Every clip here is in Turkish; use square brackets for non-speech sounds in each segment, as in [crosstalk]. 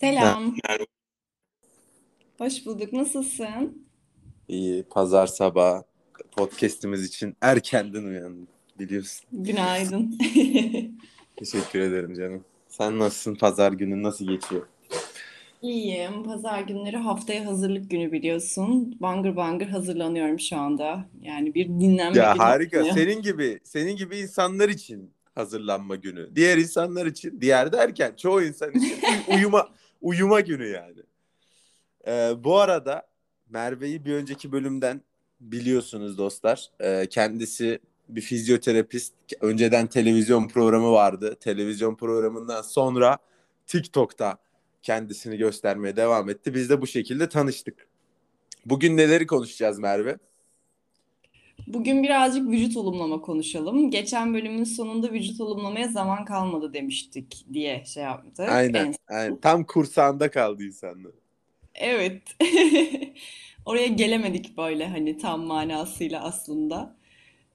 Selam. Merhaba. Hoş bulduk. Nasılsın? İyi, pazar sabahı podcast'imiz için erkenden uyandım biliyorsun. Günaydın. [laughs] Teşekkür ederim canım. Sen nasılsın? Pazar günün nasıl geçiyor? İyiyim. Pazar günleri haftaya hazırlık günü biliyorsun. Bangır bangır hazırlanıyorum şu anda. Yani bir dinlenme Ya günü harika. Senin gibi, senin gibi insanlar için hazırlanma günü. Diğer insanlar için, diğer derken çoğu insan için [laughs] uy- uyuma uyuma günü yani. Ee, bu arada Merve'yi bir önceki bölümden biliyorsunuz dostlar. Ee, kendisi bir fizyoterapist. Önceden televizyon programı vardı. Televizyon programından sonra TikTok'ta kendisini göstermeye devam etti. Biz de bu şekilde tanıştık. Bugün neleri konuşacağız Merve? Bugün birazcık vücut olumlama konuşalım. Geçen bölümün sonunda vücut olumlamaya zaman kalmadı demiştik diye şey yaptık. Aynen, En aynen. Tam kursağında kaldı insanlar. Evet. [laughs] Oraya gelemedik böyle hani tam manasıyla aslında.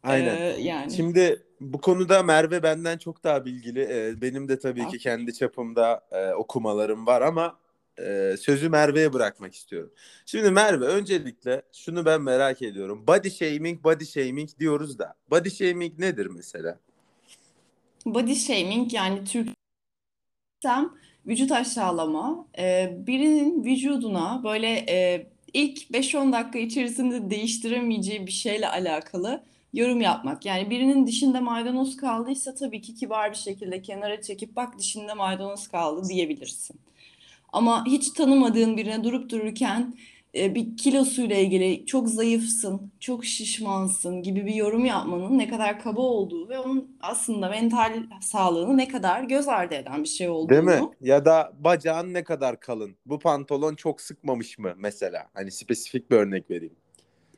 Ee, Aynen. yani Şimdi bu konuda Merve benden çok daha bilgili. Ee, benim de tabii ki kendi çapımda e, okumalarım var ama e, sözü Merve'ye bırakmak istiyorum. Şimdi Merve öncelikle şunu ben merak ediyorum. Body shaming, body shaming diyoruz da. Body shaming nedir mesela? body shaming yani Türkçem vücut aşağılama. Ee, birinin vücuduna böyle e, ilk 5-10 dakika içerisinde değiştiremeyeceği bir şeyle alakalı yorum yapmak. Yani birinin dişinde maydanoz kaldıysa tabii ki kibar bir şekilde kenara çekip bak dişinde maydanoz kaldı diyebilirsin. Ama hiç tanımadığın birine durup dururken e, bir kilosuyla ilgili çok zayıfsın, çok şişmansın gibi bir yorum yapmanın ne kadar kaba olduğu ve onun aslında mental sağlığını ne kadar göz ardı eden bir şey Değil mi? olduğunu. Ya da bacağın ne kadar kalın? Bu pantolon çok sıkmamış mı mesela? Hani spesifik bir örnek vereyim.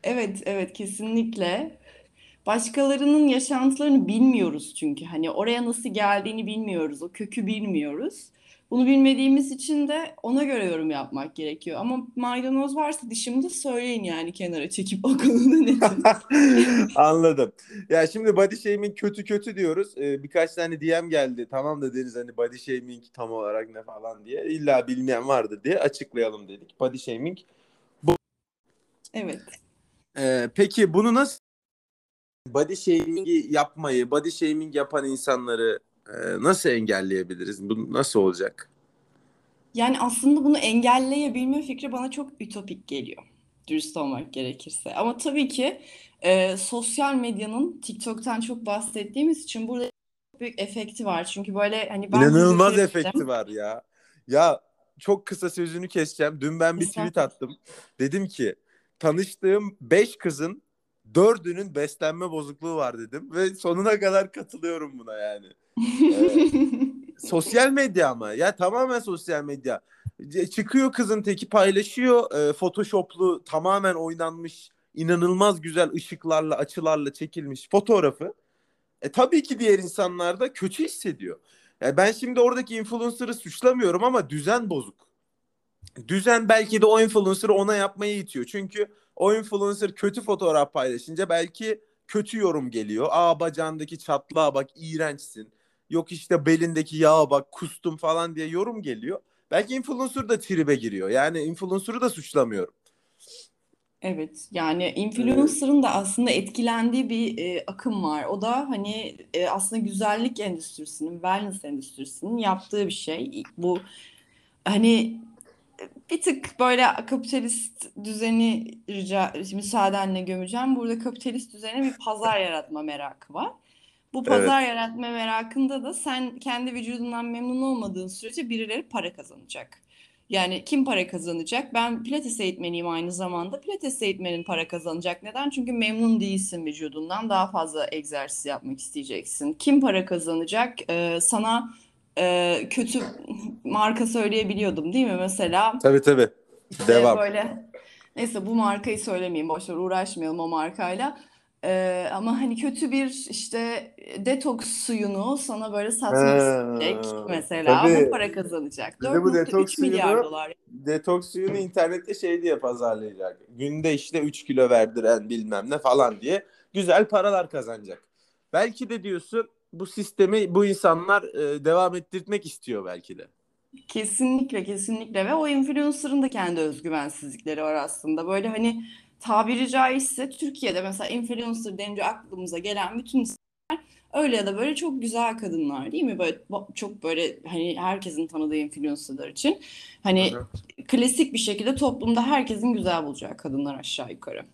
Evet, evet kesinlikle. Başkalarının yaşantılarını bilmiyoruz çünkü hani oraya nasıl geldiğini bilmiyoruz, o kökü bilmiyoruz. Bunu bilmediğimiz için de ona göre yorum yapmak gerekiyor. Ama maydanoz varsa dişimde söyleyin yani kenara çekip o konuda netim. [laughs] Anladım. Ya şimdi body shaming kötü kötü diyoruz. Ee, birkaç tane DM geldi. Tamam da Deniz hani body shaming tam olarak ne falan diye. İlla bilmeyen vardır diye açıklayalım dedik. Body shaming. Bu, Evet. Ee, peki bunu nasıl body shaming'i yapmayı, body shaming yapan insanları e, nasıl engelleyebiliriz? Bu nasıl olacak? Yani aslında bunu engelleyebilme fikri bana çok ütopik geliyor. Dürüst olmak gerekirse. Ama tabii ki e, sosyal medyanın TikTok'tan çok bahsettiğimiz için burada çok büyük efekti var. Çünkü böyle hani ben İnanılmaz efekti var ya. Ya çok kısa sözünü keseceğim. Dün ben bir tweet attım. Dedim ki tanıştığım 5 kızın dördünün beslenme bozukluğu var dedim. Ve sonuna kadar katılıyorum buna yani. [laughs] Sosyal medya ama ya tamamen sosyal medya. Çıkıyor kızın teki paylaşıyor. e, Photoshop'lu tamamen oynanmış inanılmaz güzel ışıklarla açılarla çekilmiş fotoğrafı. E tabii ki diğer insanlar da kötü hissediyor. Ya ben şimdi oradaki influencer'ı suçlamıyorum ama düzen bozuk. Düzen belki de o influencer'ı ona yapmaya itiyor. Çünkü o influencer kötü fotoğraf paylaşınca belki kötü yorum geliyor. Aa bacağındaki çatlağa bak iğrençsin. Yok işte belindeki yağa bak kustum falan diye yorum geliyor. Belki influencer da tribe giriyor. Yani influencer'ı da suçlamıyorum. Evet yani influencer'ın da aslında etkilendiği bir e, akım var. O da hani e, aslında güzellik endüstrisinin, wellness endüstrisinin yaptığı bir şey. Bu hani bir tık böyle kapitalist düzeni rica müsaadenle gömeceğim. Burada kapitalist düzene bir pazar yaratma merakı var. Bu pazar evet. yaratma merakında da sen kendi vücudundan memnun olmadığın sürece birileri para kazanacak. Yani kim para kazanacak? Ben pilates eğitmeniyim aynı zamanda. Pilates eğitmenin para kazanacak. Neden? Çünkü memnun değilsin vücudundan. Daha fazla egzersiz yapmak isteyeceksin. Kim para kazanacak? Ee, sana e, kötü marka söyleyebiliyordum değil mi? Mesela Tabii tabii. işte Devam. böyle neyse bu markayı söylemeyeyim. Boşver uğraşmayalım o markayla. Ee, ama hani kötü bir işte detoks suyunu sana böyle satmak isteyecek Ha, mesela. Bu tabii. para kazanacak. Bir de bu 4.3 detoks milyar suyunu dolar. detoks suyunu internette şey diye pazarlayacak. Günde işte 3 kilo verdiren bilmem ne falan diye güzel paralar kazanacak. Belki de diyorsun bu sistemi bu insanlar e, devam ettirmek istiyor belki de. Kesinlikle kesinlikle ve o influencer'ın da kendi özgüvensizlikleri var aslında. Böyle hani tabiri caizse Türkiye'de mesela influencer denince aklımıza gelen bütün öyle ya da böyle çok güzel kadınlar değil mi? Böyle çok böyle hani herkesin tanıdığı influencerlar için hani hı. klasik bir şekilde toplumda herkesin güzel bulacağı kadınlar aşağı yukarı.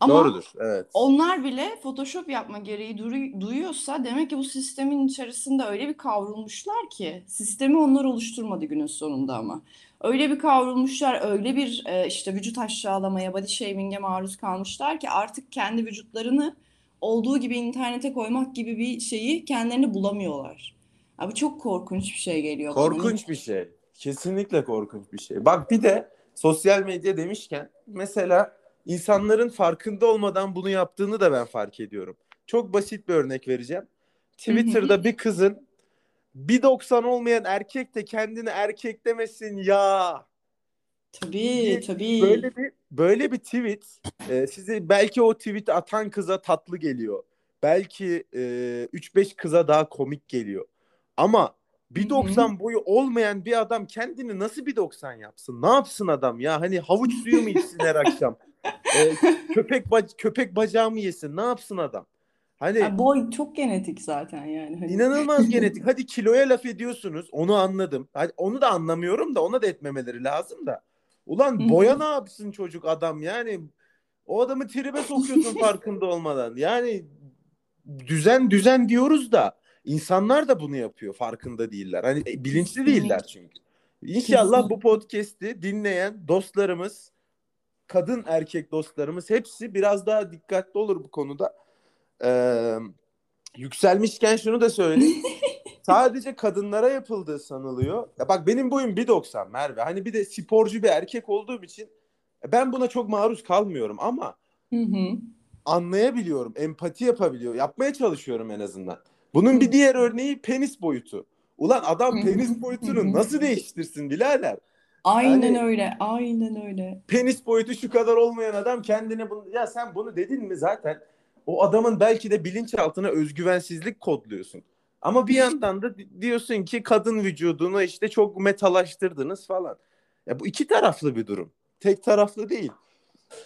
Ama Doğrudur. Evet. onlar bile Photoshop yapma gereği duyuyorsa demek ki bu sistemin içerisinde öyle bir kavrulmuşlar ki sistemi onlar oluşturmadı günün sonunda ama. Öyle bir kavrulmuşlar, öyle bir e, işte vücut aşağılamaya, body shaming'e maruz kalmışlar ki artık kendi vücutlarını olduğu gibi internete koymak gibi bir şeyi kendilerini bulamıyorlar. Abi çok korkunç bir şey geliyor bana. Korkunç bir şey. Kesinlikle korkunç bir şey. Bak bir de sosyal medya demişken mesela insanların farkında olmadan bunu yaptığını da ben fark ediyorum. Çok basit bir örnek vereceğim. Twitter'da bir kızın 1.90 olmayan erkek de kendini erkek demesin ya Tabii, tabii. böyle bir böyle bir tweet e, size belki o tweet atan kıza tatlı geliyor. Belki e, 3-5 kıza daha komik geliyor. Ama Hı hı. 1.90 boyu olmayan bir adam kendini nasıl 1.90 yapsın? Ne yapsın adam ya? Hani havuç suyu mu içsin her akşam? E, [laughs] köpek bac- köpek bacağı mı yesin? Ne yapsın adam? Hani Ya boy çok genetik zaten yani hani. İnanılmaz [laughs] genetik. Hadi kiloya laf ediyorsunuz. Onu anladım. Hadi onu da anlamıyorum da ona da etmemeleri lazım da. Ulan boya ne yapsın çocuk adam yani o adamı tribe sokuyorsun [laughs] farkında olmadan. Yani düzen düzen diyoruz da insanlar da bunu yapıyor farkında değiller. Hani e, bilinçli değiller çünkü. İnşallah Kesinlikle. bu podcast'i dinleyen dostlarımız, kadın erkek dostlarımız hepsi biraz daha dikkatli olur bu konuda. Ee, yükselmişken şunu da söyleyeyim. [laughs] Sadece kadınlara yapıldığı sanılıyor. Ya bak benim boyum 1.90 Merve. Hani bir de sporcu bir erkek olduğum için e, ben buna çok maruz kalmıyorum ama Hı hı. anlayabiliyorum, empati yapabiliyor, yapmaya çalışıyorum en azından. Bunun bir diğer örneği penis boyutu. Ulan adam penis boyutunu nasıl değiştirsin birader? Aynen Yani öyle. Aynen öyle. penis boyutu şu kadar olmayan adam kendine bunu ya sen bunu dedin mi zaten o adamın belki de bilinçaltına özgüvensizlik kodluyorsun. Ama bir yandan da di- diyorsun ki kadın vücudunu işte çok metalaştırdınız falan. Ya bu iki taraflı bir durum. Tek taraflı değil.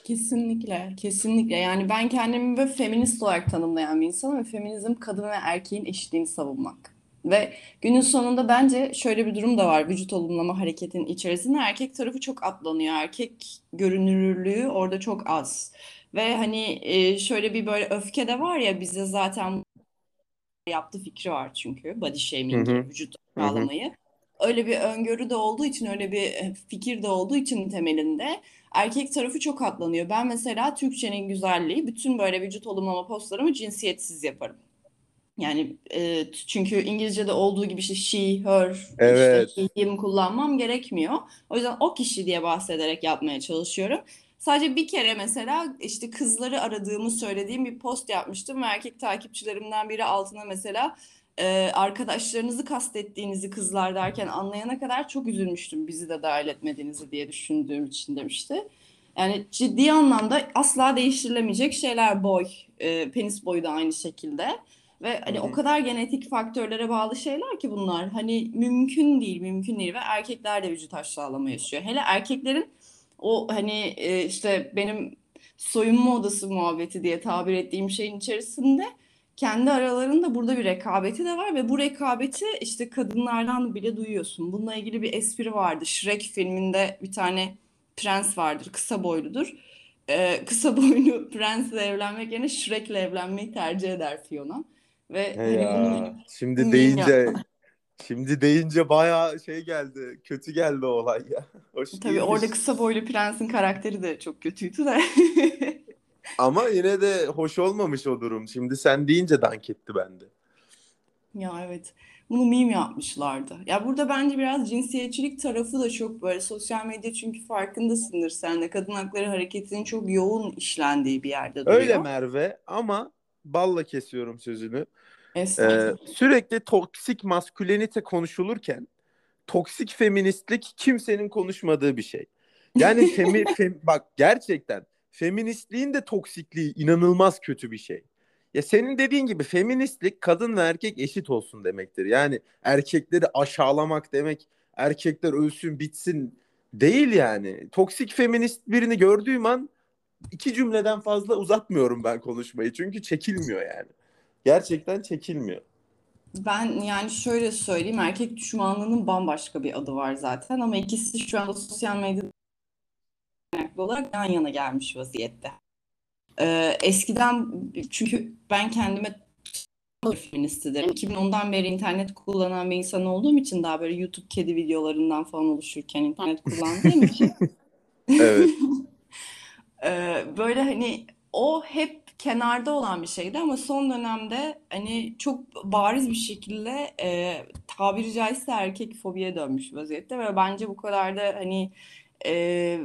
Kesinlikle, kesinlikle. Yani ben kendimi böyle feminist olarak tanımlayan bir insanım ve feminizm kadın ve erkeğin eşitliğini savunmak. Ve günün sonunda bence şöyle bir durum da var. Vücut olumlama hareketinin içerisinde erkek tarafı çok atlanıyor. Erkek görünürlüğü orada çok az. Ve hani e, şöyle bir böyle öfke de var ya bize zaten yaptığı fikri var çünkü body shaming'i, vücut aşağılamayı. Öyle bir öngörü de olduğu için, öyle bir fikir de olduğu için temelinde erkek tarafı çok atlanıyor. Ben mesela Türkçenin güzelliği, bütün böyle vücut olumlama postlarımı cinsiyetsiz yaparım. Yani e, çünkü İngilizce'de olduğu gibi işte she, her, işte Evet. he, him kullanmam gerekmiyor. O yüzden o kişi diye bahsederek yapmaya çalışıyorum. Sadece bir kere mesela işte kızları aradığımı söylediğim bir post yapmıştım ve erkek takipçilerimden biri altına mesela e, arkadaşlarınızı kastettiğinizi kızlar derken anlayana kadar çok üzülmüştüm bizi de dahil etmediğinizi diye düşündüğüm için demişti. Yani ciddi anlamda asla değiştirilemeyecek şeyler boy, e, penis boyu da aynı şekilde. Ve hani o hı. kadar genetik faktörlere bağlı şeyler ki bunlar. Hani mümkün değil, mümkün değil ve erkekler de vücut aşağılama yaşıyor. Hele erkeklerin o hani e, işte benim soyunma odası muhabbeti diye tabir ettiğim şeyin içerisinde kendi aralarında burada bir rekabeti de var ve bu rekabeti işte kadınlardan bile duyuyorsun. Bununla ilgili bir espri vardı. Shrek filminde bir tane prens vardır, kısa boyludur. Ee, kısa boylu [laughs] prensle evlenmek yerine Shrek'le evlenmeyi tercih eder Fiona. Ve hani bunu [laughs] ya. Şimdi meme deyince şimdi deyince bayağı şey geldi. Kötü geldi o olay ya. [laughs] Hoş Tabii orada değilmiş. kısa boylu prensin karakteri de çok kötüydü de. [laughs] Ama yine de hoş olmamış o durum. Şimdi sen deyince dank etti bende. Ya evet. Bunu meme yapmışlardı. Ya burada bence biraz cinsiyetçilik tarafı da çok böyle sosyal medya çünkü farkındasındır sen de kadın hakları hareketinin çok yoğun işlendiği bir yerde Öyle duruyor. Merve ama balla kesiyorum sözünü. Ee, sürekli toksik maskülenite konuşulurken toksik feministlik kimsenin konuşmadığı bir şey. Yani [laughs] femi, fem- bak gerçekten feministliğin de toksikliği inanılmaz kötü bir şey. Ya senin dediğin gibi feministlik kadın ve erkek eşit olsun demektir. Yani erkekleri aşağılamak demek erkekler ölsün bitsin değil yani. Toksik feminist birini gördüğüm an iki cümleden fazla uzatmıyorum ben konuşmayı. Çünkü çekilmiyor yani. Gerçekten çekilmiyor. Ben yani şöyle söyleyeyim erkek düşmanlığının bambaşka bir adı var zaten ama ikisi şu anda sosyal medyada olarak yan yana gelmiş vaziyette. Ee, eskiden çünkü ben kendime feministi derim. 2010'dan beri internet kullanan bir insan olduğum için daha böyle YouTube kedi videolarından falan oluşurken internet kullandığım için [laughs] Evet. [laughs] Ee, böyle hani o hep kenarda olan bir şeydi ama son dönemde hani çok bariz bir şekilde e, tabiri caizse erkek fobiye dönmüş vaziyette ve bence bu kadar da hani e,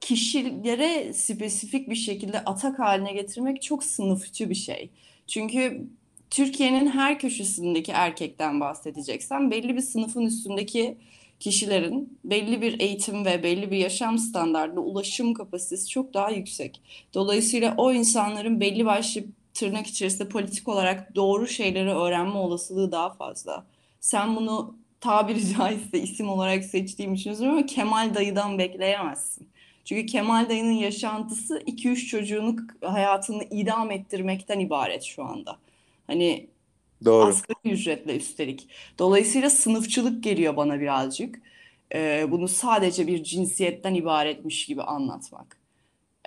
kişilere spesifik bir şekilde atak haline getirmek çok sınıfçı bir şey. Çünkü Türkiye'nin her köşesindeki erkekten bahsedeceksen belli bir sınıfın üstündeki kişilerin belli bir eğitim ve belli bir yaşam standartına ulaşım kapasitesi çok daha yüksek. Dolayısıyla o insanların belli başlı tırnak içerisinde politik olarak doğru şeyleri öğrenme olasılığı daha fazla. Sen bunu tabiri caizse isim olarak seçtiğim için üzülüyorum ama Kemal dayıdan bekleyemezsin. Çünkü Kemal dayının yaşantısı 2-3 çocuğunu hayatını idam ettirmekten ibaret şu anda. Hani Doğru. asgari ücretle üstelik. Dolayısıyla sınıfçılık geliyor bana birazcık. Ee, bunu sadece bir cinsiyetten ibaretmiş gibi anlatmak.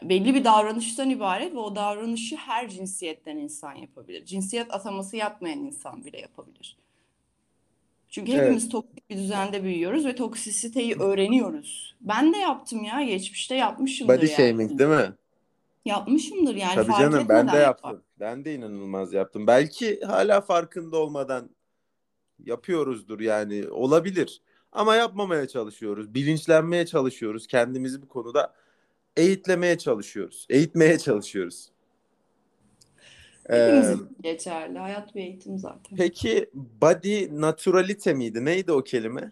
Belli bir davranıştan ibaret ve o davranışı her cinsiyetten insan yapabilir. Cinsiyet ataması yapmayan insan bile yapabilir. Çünkü Evet. hepimiz toksik bir düzende büyüyoruz ve toksisiteyi öğreniyoruz. Ben de yaptım ya, geçmişte yapmışımdır Body yani. shaming değil mi? Yapmışımdır yani Tabii fark canım ben de etmeden yapar. yaptım. Ben de inanılmaz yaptım. Belki hala farkında olmadan yapıyoruzdur yani olabilir. Ama yapmamaya çalışıyoruz. Bilinçlenmeye çalışıyoruz. Kendimizi bu konuda eğitlemeye çalışıyoruz. Eğitmeye çalışıyoruz. Ee, geçerli. Hayat bir eğitim zaten. peki body naturalite miydi? Neydi o kelime?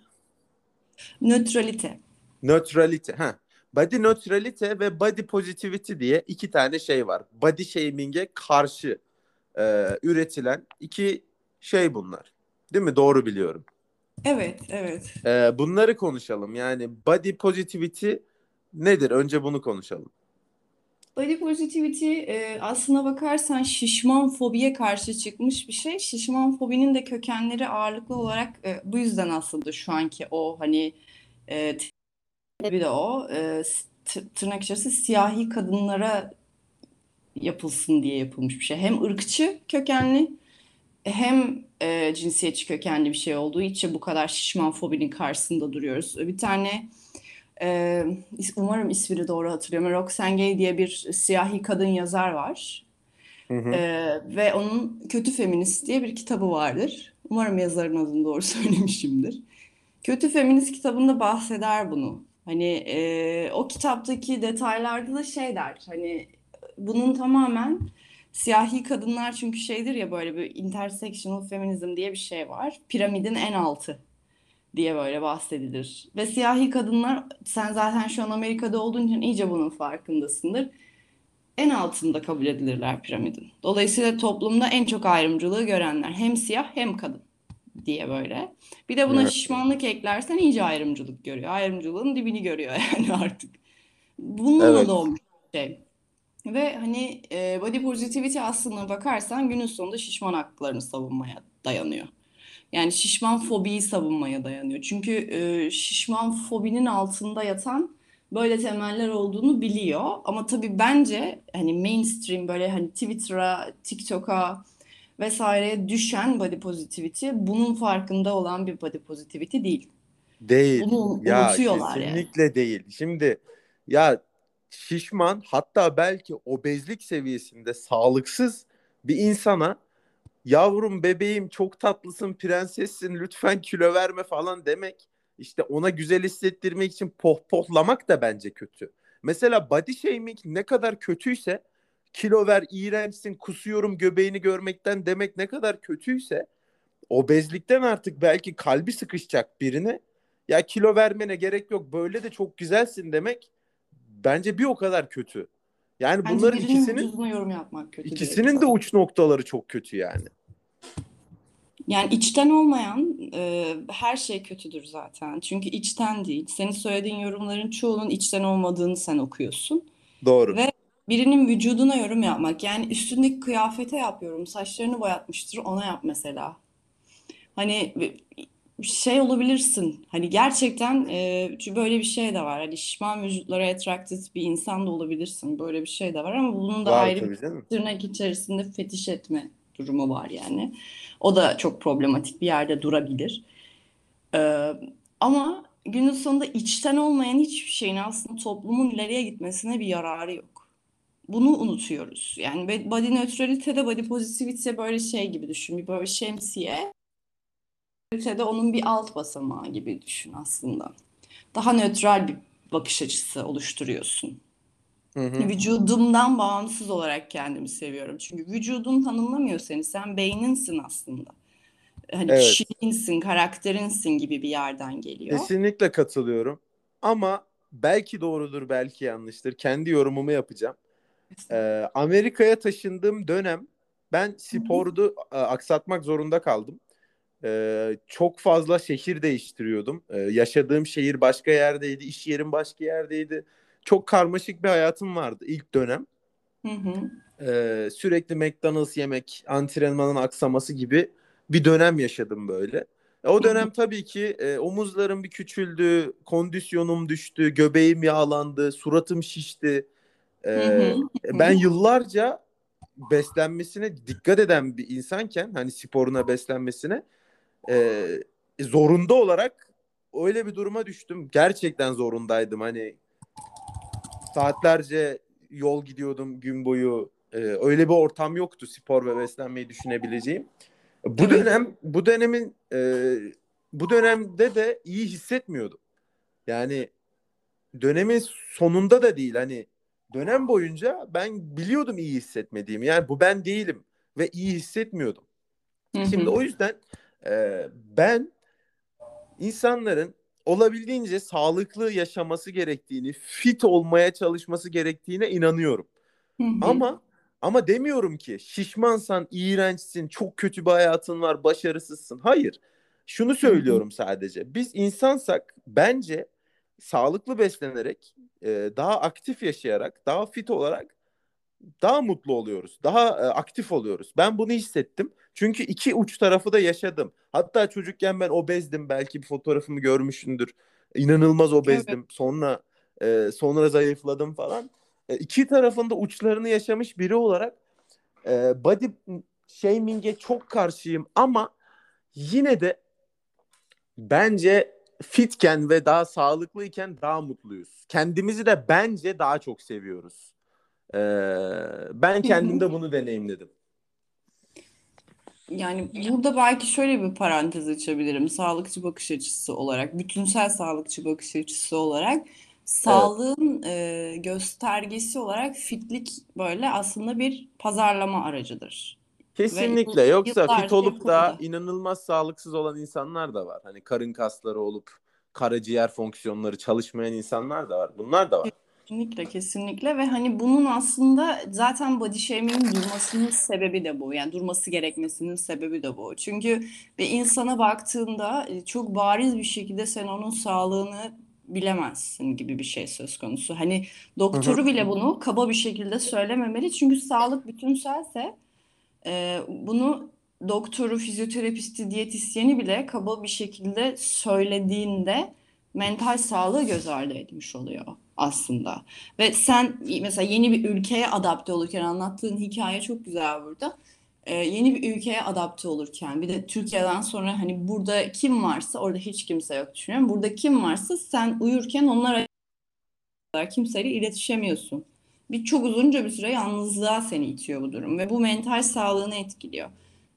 Nötralite. Neutralite. Ha. Body neutralite ve body positivity diye iki tane şey var. Body shaming'e karşı e, üretilen iki şey bunlar. Değil mi? Doğru biliyorum. Evet, evet. E, bunları konuşalım. Yani body positivity nedir? Önce bunu konuşalım. Body positivity e, aslına bakarsan şişman fobiye karşı çıkmış bir şey. Şişman fobinin de kökenleri ağırlıklı olarak e, bu yüzden aslında şu anki o hani e, bir de o e, tırnak içerisinde siyahi kadınlara yapılsın diye yapılmış bir şey. Hem ırkçı kökenli hem e, cinsiyetçi kökenli bir şey olduğu için bu kadar şişman fobinin karşısında duruyoruz. Bir tane e, umarım ismini doğru hatırlıyorum. Roxane Gay diye bir siyahi kadın yazar var. Hı hı. E, ve onun Kötü Feminist diye bir kitabı vardır. Umarım yazarın adını doğru [laughs] söylemişimdir. Kötü Feminist kitabında bahseder bunu. Hani e, o kitaptaki detaylarda da şey der. Hani bunun tamamen siyahi kadınlar çünkü şeydir ya böyle bir intersectional feminizm diye bir şey var. Piramidin en altı diye böyle bahsedilir. Ve siyahi kadınlar sen zaten şu an Amerika'da olduğun için iyice bunun farkındasındır. En altında kabul edilirler piramidin. Dolayısıyla toplumda en çok ayrımcılığı görenler hem siyah hem kadın diye böyle. Bir de buna Evet. şişmanlık eklersen iyice ayrımcılık görüyor. Ayrımcılığın dibini görüyor [laughs] yani artık. Bununla Evet. doğmuş bir şey. Ve hani e, body positivity aslına bakarsan günün sonunda şişman haklarını savunmaya dayanıyor. Yani şişman fobiyi savunmaya dayanıyor. Çünkü e, şişman fobinin altında yatan böyle temeller olduğunu biliyor. Ama tabii bence hani mainstream böyle hani Twitter'a, TikTok'a vesaireye düşen body positivity bunun farkında olan bir body positivity değil. Değil. Bunu Ya unutuyorlar yani. kesinlikle değil. Şimdi ya şişman hatta belki obezlik seviyesinde sağlıksız bir insana yavrum bebeğim çok tatlısın prensessin lütfen kilo verme falan demek işte ona güzel hissettirmek için pohpohlamak da bence kötü. Mesela body shaming ne kadar kötüyse kilo ver iğrençsin kusuyorum göbeğini görmekten demek ne kadar kötüyse obezlikten artık belki kalbi sıkışacak birine ya kilo vermene gerek yok böyle de çok güzelsin demek bence bir o kadar kötü. Yani Bence bunların ikisinin yorum yapmak kötü ikisinin de uç noktaları çok kötü yani. Yani içten olmayan e, her şey kötüdür zaten. Çünkü içten değil. Senin söylediğin yorumların çoğunun içten olmadığını sen okuyorsun. Doğru. Ve birinin vücuduna yorum yapmak. Yani üstündeki kıyafete yapıyorum. Saçlarını boyatmıştır ona yap mesela. Hani şey olabilirsin. Hani gerçekten e, böyle bir şey de var. Hani şişman vücutlara attracted bir insan da olabilirsin. Böyle bir şey de var ama bunun da Var ayrı bir tırnak içerisinde fetiş etme durumu var yani. O da çok problematik bir yerde durabilir. Ee, ama günün sonunda içten olmayan hiçbir şeyin aslında toplumun ileriye gitmesine bir yararı yok. Bunu unutuyoruz. Yani body neutralite body positivity böyle şey gibi düşün. Bir böyle şemsiye de onun bir alt basamağı gibi düşün aslında. Daha nötral bir bakış açısı oluşturuyorsun. Hı hı. Vücudumdan bağımsız olarak kendimi seviyorum. Çünkü vücudun tanımlamıyor seni. Sen beyninsin aslında. Hani Evet. kişiliğinsin, karakterinsin gibi bir yerden geliyor. Kesinlikle katılıyorum. Ama belki doğrudur, belki yanlıştır. Kendi yorumumu yapacağım. Ee, Amerika'ya taşındığım dönem ben spordu e, aksatmak zorunda kaldım. Ee, çok fazla şehir değiştiriyordum. Ee, yaşadığım şehir başka yerdeydi, iş yerim başka yerdeydi. Çok karmaşık bir hayatım vardı ilk dönem. Hı hı. Ee, sürekli McDonald's yemek, antrenmanın aksaması gibi bir dönem yaşadım böyle. E, O dönem tabii ki e, omuzlarım bir küçüldü, kondisyonum düştü, göbeğim yağlandı, suratım şişti. Ee, ben yıllarca beslenmesine dikkat eden bir insanken, hani sporuna, beslenmesine e, zorunda olarak öyle bir duruma düştüm. Gerçekten zorundaydım. Hani saatlerce yol gidiyordum gün boyu. Ee, öyle bir ortam yoktu spor ve beslenmeyi düşünebileceğim. Bu dönem bu dönemin e, bu dönemde de iyi hissetmiyordum. Yani dönemin sonunda da değil hani dönem boyunca ben biliyordum iyi hissetmediğimi. Yani bu ben değilim ve iyi hissetmiyordum. Hı Şimdi o yüzden e, ben insanların olabildiğince sağlıklı yaşaması gerektiğini, fit olmaya çalışması gerektiğine inanıyorum. Hı hı. Ama ama demiyorum ki şişmansan, iğrençsin, çok kötü bir hayatın var, başarısızsın. Hayır. Şunu söylüyorum sadece. Biz insansak bence sağlıklı beslenerek, e, daha aktif yaşayarak, daha fit olarak daha mutlu oluyoruz. Daha e, aktif oluyoruz. Ben bunu hissettim. Çünkü iki uç tarafı da yaşadım. Hatta çocukken ben obezdim. Belki bir fotoğrafımı görmüşsündür. İnanılmaz obezdim. Sonra e, sonra zayıfladım falan. E, iki tarafında uçlarını yaşamış biri olarak e, body shaming'e çok karşıyım ama yine de bence fitken ve daha sağlıklıyken daha mutluyuz. Kendimizi de bence daha çok seviyoruz. Ee, ben kendimde bunu deneyimledim. Yani burada belki şöyle bir parantez açabilirim. Sağlıkçı bakış açısı olarak, bütünsel sağlıkçı bakış açısı olarak sağlığın e, göstergesi olarak fitlik böyle aslında bir pazarlama aracıdır. Kesinlikle. Ve Yoksa fit olup da yapıldı. inanılmaz sağlıksız olan insanlar da var. Hani karın kasları olup karaciğer fonksiyonları çalışmayan insanlar da var. Bunlar da var. Kesinlikle kesinlikle ve hani bunun aslında zaten body shaming'in durmasının sebebi de bu. Yani durması gerekmesinin sebebi de bu. Çünkü bir insana baktığında e, çok bariz bir şekilde sen onun sağlığını bilemezsin gibi bir şey söz konusu. Hani doktoru bile bunu kaba bir şekilde söylememeli. Çünkü sağlık bütünselse e, bunu doktoru, fizyoterapisti, diyetisyeni bile kaba bir şekilde söylediğinde mental sağlığı göz ardı etmiş oluyor aslında. Ve sen mesela yeni bir ülkeye adapte olurken anlattığın hikaye çok güzel burada. Ee, yeni bir ülkeye adapte olurken bir de Türkiye'den sonra hani burada kim varsa orada hiç kimse yok düşünüyorum. Burada kim varsa sen uyurken onlar kimseyle iletişemiyorsun. Bir çok uzunca bir süre yalnızlığa seni itiyor bu durum ve bu mental sağlığını etkiliyor.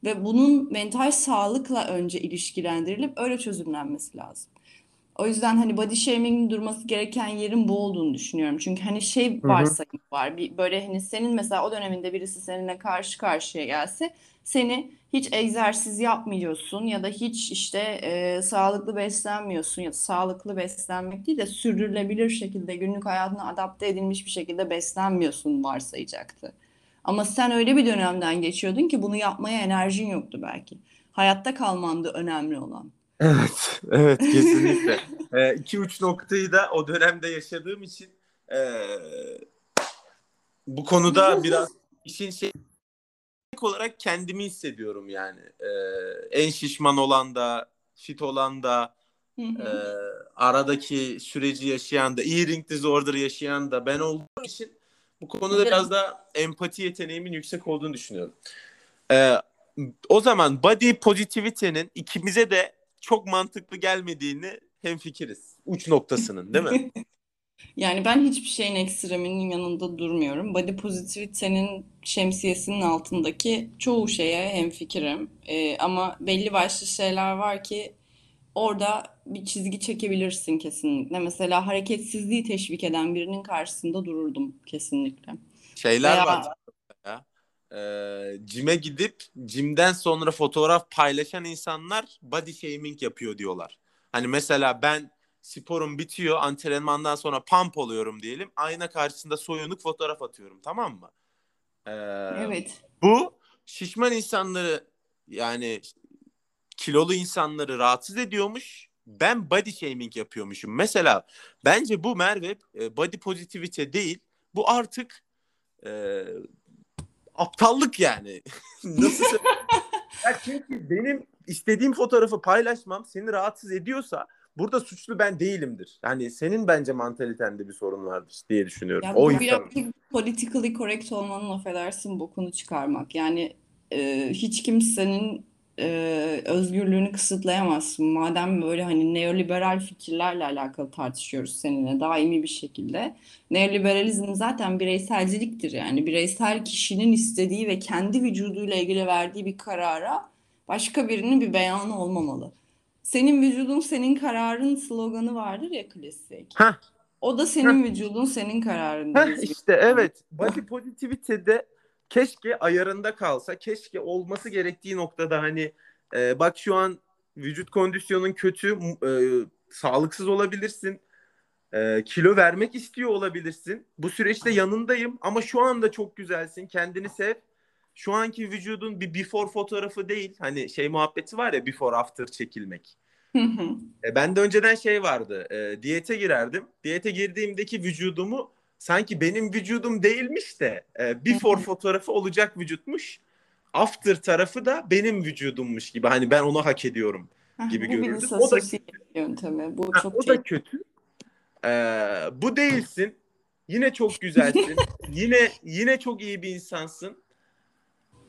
Ve bunun mental sağlıkla önce ilişkilendirilip öyle çözümlenmesi lazım. O yüzden hani body shaming'in durması gereken yerin bu olduğunu düşünüyorum. Çünkü hani şey varsayım var. Bir böyle hani senin mesela o döneminde birisi seninle karşı karşıya gelse seni hiç egzersiz yapmıyorsun ya da hiç işte e, sağlıklı beslenmiyorsun ya da sağlıklı beslenmek değil de sürdürülebilir şekilde günlük hayatına adapte edilmiş bir şekilde beslenmiyorsun varsayacaktı. Ama sen öyle bir dönemden geçiyordun ki bunu yapmaya enerjin yoktu belki. Hayatta kalmanda önemli olan. Evet, evet kesinlikle. [laughs] e, iki uç noktayı da o dönemde yaşadığım için e, bu konuda biraz işin şey olarak kendimi hissediyorum yani. E, en şişman olan da, fit olan da, Hı e, aradaki süreci yaşayan da, eating disorder yaşayan da ben olduğum için bu konuda biraz da empati yeteneğimin yüksek olduğunu düşünüyorum. E, o zaman body positivity'nin ikimize de çok mantıklı gelmediğini hemfikiriz. Uç noktasının değil mi? [laughs] Yani ben hiçbir şeyin ekstreminin yanında durmuyorum. Body positivity'nin şemsiyesinin altındaki çoğu şeye hemfikirim. Ee, ama belli başlı şeyler var ki orada bir çizgi çekebilirsin kesinlikle. Mesela hareketsizliği teşvik eden birinin karşısında dururdum kesinlikle. Şeyler Veya var ya. E, cime gidip cimden sonra fotoğraf paylaşan insanlar body shaming yapıyor diyorlar. Hani mesela ben sporum bitiyor antrenmandan sonra pump oluyorum diyelim. Ayna karşısında soyunuk fotoğraf atıyorum tamam mı? E, evet. bu şişman insanları yani kilolu insanları rahatsız ediyormuş. Ben body shaming yapıyormuşum. Mesela bence bu Merve e, body positivity değil. Bu artık e, aptallık yani. [laughs] Nasıl? [laughs] Ya çünkü benim istediğim fotoğrafı paylaşmam seni rahatsız ediyorsa burada suçlu ben değilimdir. Yani senin bence mantalitende bir sorun vardır diye düşünüyorum. Ya O birazcık politically correct olmanın affedersin bokunu çıkarmak. Yani e, hiç kimsenin e, özgürlüğünü kısıtlayamazsın. Madem böyle hani neoliberal fikirlerle alakalı tartışıyoruz seninle daimi bir şekilde. Neoliberalizm zaten bireyselciliktir yani. Bireysel kişinin istediği ve kendi vücuduyla ilgili verdiği bir karara başka birinin bir beyanı olmamalı. Senin vücudun senin kararın sloganı vardır ya klasik. Heh, O da heh, senin vücudun senin kararın heh işte evet. Body positivity'de keşke ayarında kalsa. Keşke olması gerektiği noktada hani e, bak şu an vücut kondisyonun kötü, e, sağlıksız olabilirsin. e, kilo vermek istiyor olabilirsin. Bu süreçte yanındayım ama şu anda çok güzelsin. Kendini sev. Şu anki vücudun bir before fotoğrafı değil. Hani şey muhabbeti var ya before after çekilmek. E, ben de önceden şey vardı. E, diyete girerdim. Diyete girdiğimdeki vücudumu sanki benim vücudum değilmiş de e, before fotoğrafı olacak vücutmuş. After tarafı da benim vücudummuş gibi. Hani ben onu hak ediyorum gibi görürdüm. O da yöntemi. Bu ha, çok o şey. da kötü. E, bu değilsin. Yine çok güzelsin. [laughs] Yine yine çok iyi bir insansın.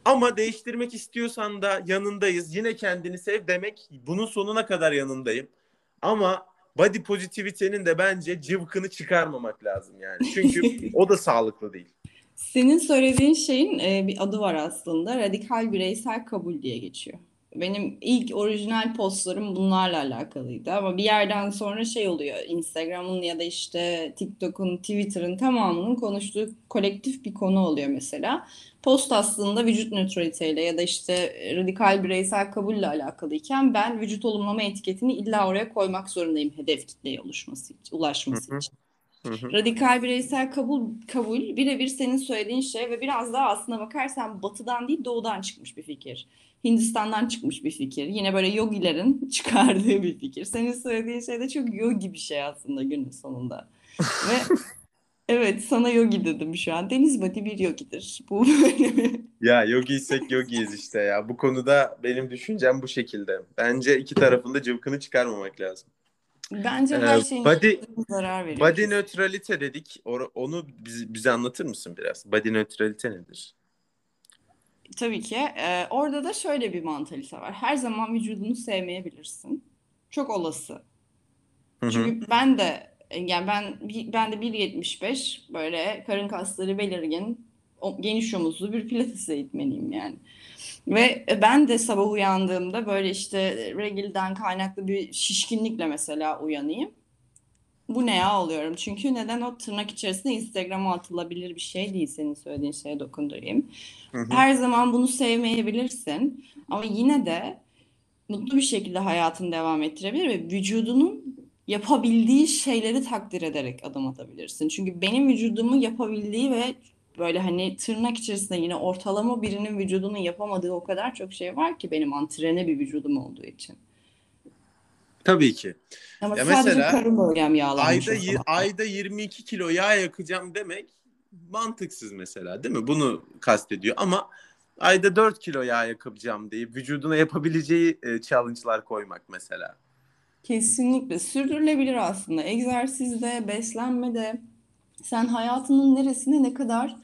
Ama değiştirmek istiyorsan da yanındayız. Yine kendini sev demek bunun sonuna kadar yanındayım. Ama body positivity'nin de bence cıvkını çıkarmamak lazım yani. Çünkü [laughs] o da sağlıklı değil. Senin söylediğin şeyin e, bir adı var aslında. Radikal bireysel kabul diye geçiyor. Benim ilk orijinal postlarım bunlarla alakalıydı ama bir yerden sonra şey oluyor. Instagram'ın ya da işte TikTok'un, Twitter'ın tamamının konuştuğu kolektif bir konu oluyor mesela. Post aslında vücut nötraliteyle ya da işte radikal bireysel kabulle alakalıyken ben vücut olumlama etiketini illa oraya koymak zorundayım hedef kitleye oluşması için, ulaşması için. hı hı. Radikal bireysel kabul kabul birebir senin söylediğin şey ve biraz daha aslına bakarsan batıdan değil doğudan çıkmış bir fikir. Hindistan'dan çıkmış bir fikir. Yine böyle yogilerin [laughs] çıkardığı bir fikir. Senin söylediğin şey de çok yogi bir şey aslında günün sonunda. [laughs] Ve evet sana yogi dedim şu an. Deniz Badi bir yogidir. Bu [laughs] böyle. Ya yogiysek yogiyiz işte ya. Bu konuda benim düşüncem bu şekilde. Bence iki tarafında cıvkını çıkarmamak lazım. Bence Ee, her şeyin body zarar veriyor body nötralite dedik. Onu bize, bize anlatır mısın biraz? Body nötralite nedir? Tabii ki. Ee, orada da şöyle bir mantalite var. Her zaman vücudunu sevmeyebilirsin. Çok olası. Hı hı. Çünkü ben de yani ben ben de 1.75 böyle karın kasları belirgin, geniş omuzlu bir pilates eğitmeniyim yani. Ve ben de sabah uyandığımda böyle işte regilden kaynaklı bir şişkinlikle mesela uyanayım. Bu ne ya oluyorum. Çünkü neden o tırnak içerisinde Instagram'a atılabilir bir şey değil senin söylediğin şeye dokundurayım. Hı hı. Her zaman bunu sevmeyebilirsin ama yine de mutlu bir şekilde hayatını devam ettirebilir ve vücudunun yapabildiği şeyleri takdir ederek adım atabilirsin. Çünkü benim vücudumun yapabildiği ve Böyle hani tırnak içerisinde yine ortalama birinin vücudunun yapamadığı o kadar çok şey var ki benim antrene bir vücudum olduğu için. Tabii ki. Ama Ya sadece mesela karın bölgem yağlanmış ayda ayda 22 kilo yağ yakacağım demek mantıksız mesela değil mi? Bunu kastediyor ama ayda 4 kilo yağ yakacağım deyip vücuduna yapabileceği e, challenge'lar koymak mesela. Kesinlikle sürdürülebilir aslında. Egzersizde, beslenmede sen hayatının neresine ne kadar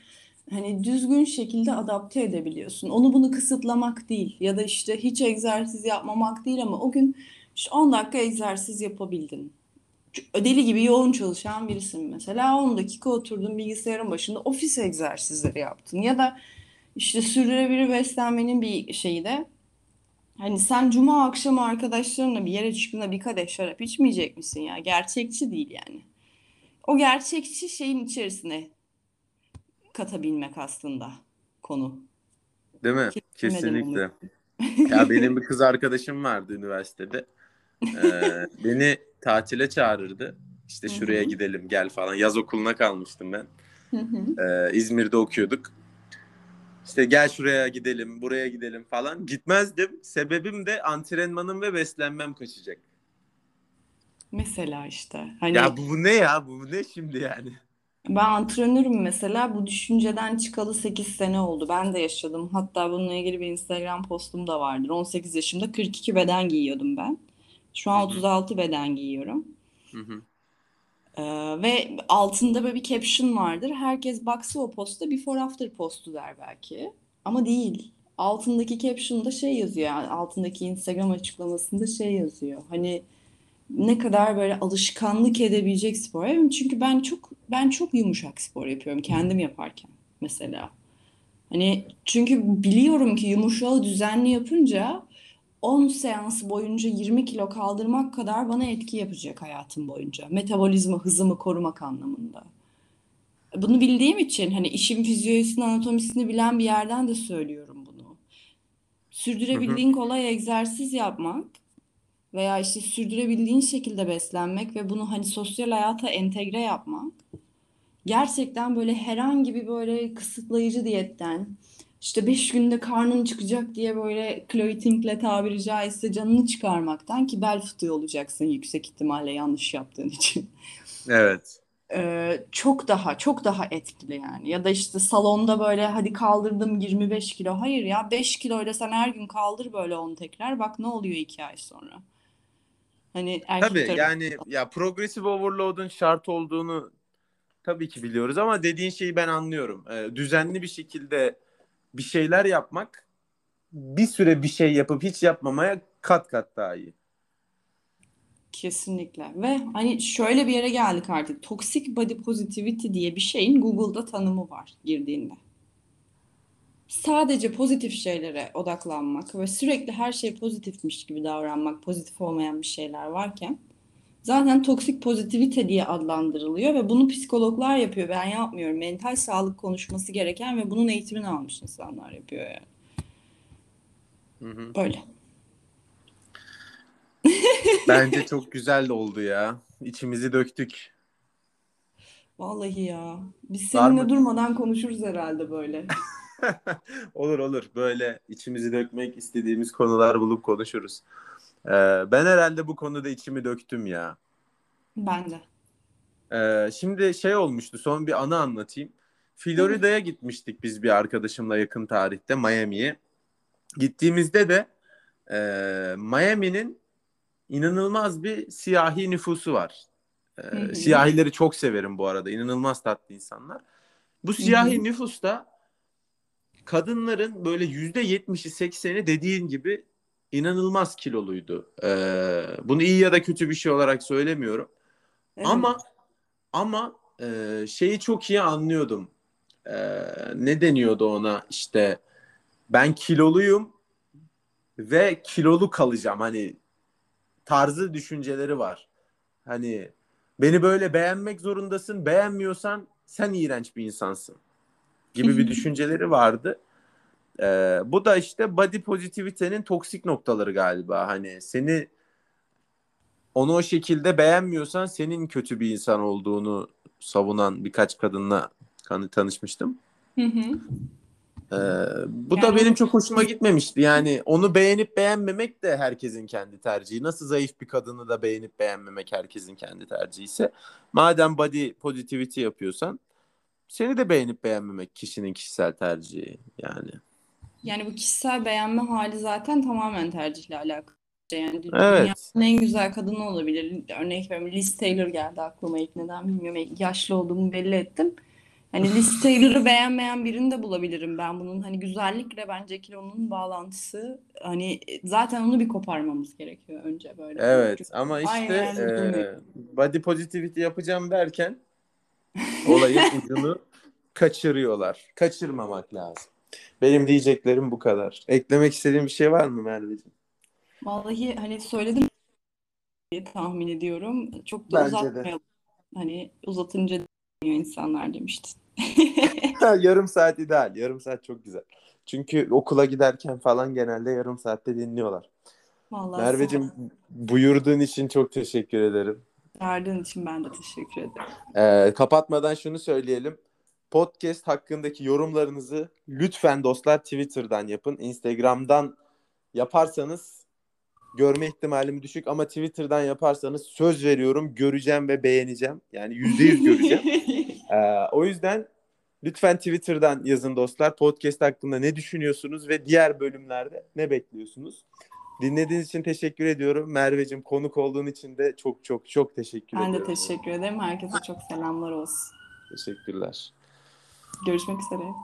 hani düzgün şekilde adapte edebiliyorsun. Onu bunu kısıtlamak değil ya da işte hiç egzersiz yapmamak değil ama o gün işte 10 dakika egzersiz yapabildin. Deli gibi yoğun çalışan birisin mesela 10 dakika oturdun bilgisayarın başında ofis egzersizleri yaptın ya da işte sürdürülebilir beslenmenin bir şeyi de Hani sen cuma akşamı arkadaşlarınla bir yere çıktığında bir kadeh şarap içmeyecek misin ya? Gerçekçi değil yani. O gerçekçi şeyin içerisine katabilmek aslında konu. Değil mi? Kesinlikle. Ya benim [laughs] bir kız arkadaşım vardı üniversitede. Ee, beni tatile çağırırdı. İşte şuraya gidelim gel falan. Yaz okuluna kalmıştım ben. Ee, İzmir'de okuyorduk. İşte gel şuraya gidelim, buraya gidelim falan. Gitmezdim. Sebebim de antrenmanım ve beslenmem kaçacak. Mesela işte hani Ya bu, bu ne ya? Bu ne şimdi yani? ben antrenörüm mesela bu düşünceden çıkalı 8 sene oldu. Ben de yaşadım. Hatta bununla ilgili bir Instagram postum da vardır. 18 yaşımda 42 beden giyiyordum ben. Şu an hı. 36 beden giyiyorum. Hı hı. Ee, ve altında böyle bir caption vardır. Herkes baksa o posta before after postu der belki. Ama değil. Altındaki caption'da şey yazıyor yani altındaki Instagram açıklamasında şey yazıyor. Hani ne kadar böyle alışkanlık edebilecek spor. Evet, Çünkü ben çok ben çok yumuşak spor yapıyorum kendim yaparken mesela. Hani çünkü biliyorum ki yumuşağı düzenli yapınca 10 seans boyunca 20 kilo kaldırmak kadar bana etki yapacak hayatım boyunca. Metabolizma hızımı korumak anlamında. Bunu bildiğim için hani işin fizyolojisini, anatomisini bilen bir yerden de söylüyorum bunu. Sürdürebildiğin kolay egzersiz yapmak veya işte sürdürebildiğin şekilde beslenmek ve bunu hani sosyal hayata entegre yapmak gerçekten böyle herhangi bir böyle kısıtlayıcı diyetten işte 5 günde karnın çıkacak diye böyle clothing'le tabiri caizse canını çıkarmaktan ki bel fıtığı olacaksın yüksek ihtimalle yanlış yaptığın için. Evet. Ee, çok daha çok daha etkili yani. Ya da işte salonda böyle hadi kaldırdım 25 kilo. Hayır ya 5 kiloyla sen her gün kaldır böyle 10 tekrar. Bak ne oluyor 2 ay sonra. Hani erkek Tabii tarafı. yani ya progressive overload'un şart olduğunu tabii ki biliyoruz ama dediğin şeyi ben anlıyorum. Ee, düzenli bir şekilde bir şeyler yapmak bir süre bir şey yapıp hiç yapmamaya kat kat daha iyi. Kesinlikle. Ve hani şöyle bir yere geldik artık. Toxic body positivity diye bir şeyin Google'da tanımı var girdiğinde. Sadece pozitif şeylere odaklanmak ve sürekli her şey pozitifmiş gibi davranmak, pozitif olmayan bir şeyler varken zaten toksik pozitivite diye adlandırılıyor ve bunu psikologlar yapıyor. Ben yapmıyorum. Mental sağlık konuşması gereken ve bunun eğitimini almış insanlar yapıyor yani. Hı hı. Böyle. [laughs] Bence çok güzel oldu ya. İçimizi döktük. Vallahi ya. Biz Var seninle mı? durmadan konuşuruz herhalde böyle. [laughs] Olur olur. Böyle içimizi dökmek istediğimiz konular bulup konuşuruz. Ee, ben herhalde bu konuda içimi döktüm ya. Ben de. Ee, şimdi şey olmuştu. Son bir anı anlatayım. Florida'ya gitmiştik biz bir arkadaşımla yakın tarihte Miami'ye. Gittiğimizde de e, Miami'nin inanılmaz bir siyahi nüfusu var. Ee, siyahileri çok severim bu arada. İnanılmaz tatlı insanlar. Bu siyahi nüfusta kadınların böyle yüzde yetmişi sekseni dediğin gibi inanılmaz kiloluydu. Ee, bunu iyi ya da kötü bir şey olarak söylemiyorum. Evet. Ama ama e, şeyi çok iyi anlıyordum. Ee, ne deniyordu ona işte ben kiloluyum ve kilolu kalacağım. Hani tarzı düşünceleri var. Hani beni böyle beğenmek zorundasın. Beğenmiyorsan sen iğrenç bir insansın gibi bir [laughs] düşünceleri vardı. Ee, bu da işte body positivite'nin toksik noktaları galiba. Hani seni onu o şekilde beğenmiyorsan senin kötü bir insan olduğunu savunan birkaç kadınla tanışmıştım. Hı hı. Ee, bu Yani da benim çok hoşuma gitmemişti. Yani onu beğenip beğenmemek de herkesin kendi tercihi. Nasıl zayıf bir kadını da beğenip beğenmemek herkesin kendi tercihi ise. Madem body positivity yapıyorsan seni de beğenip beğenmemek kişinin kişisel tercihi yani. Yani bu kişisel beğenme hali zaten tamamen tercihle alakalı. Yani Evet. dünyanın en güzel kadını olabilir. Örnek veriyorum Liz Taylor geldi aklıma ilk neden bilmiyorum. Yaşlı olduğumu belli ettim. Hani Liz Taylor'ı beğenmeyen birini de bulabilirim ben bunun. Hani güzellikle bence kilonun bağlantısı hani zaten onu bir koparmamız gerekiyor önce böyle. Evet ama Aynen işte öyle. e, body positivity yapacağım derken olayın ucunu [laughs] kaçırıyorlar. Kaçırmamak lazım. Benim diyeceklerim bu kadar. Eklemek istediğin bir şey var mı Merveciğim? Vallahi hani söyledim diye tahmin ediyorum. Çok da Bence de. uzatmayalım. Hani uzatınca dinliyor insanlar demiştin. [laughs] yarım saat ideal. Yarım saat çok güzel. Çünkü okula giderken falan genelde yarım saatte dinliyorlar. Vallahi Merveciğim buyurduğun için çok teşekkür ederim. Çağırdığın için ben de teşekkür ederim. Ee, kapatmadan şunu söyleyelim. Podcast hakkındaki yorumlarınızı lütfen dostlar Twitter'dan yapın. Instagram'dan yaparsanız görme ihtimalim düşük ama Twitter'dan yaparsanız söz veriyorum göreceğim ve beğeneceğim. Yani yüzde yüz göreceğim. [laughs] Ee, o yüzden lütfen Twitter'dan yazın dostlar. Podcast hakkında ne düşünüyorsunuz ve diğer bölümlerde ne bekliyorsunuz? Dinlediğiniz için teşekkür ediyorum. Merveciğim konuk olduğun için de çok çok çok teşekkür Ben de ediyorum. teşekkür ederim. Herkese çok selamlar olsun. Teşekkürler. Görüşmek üzere.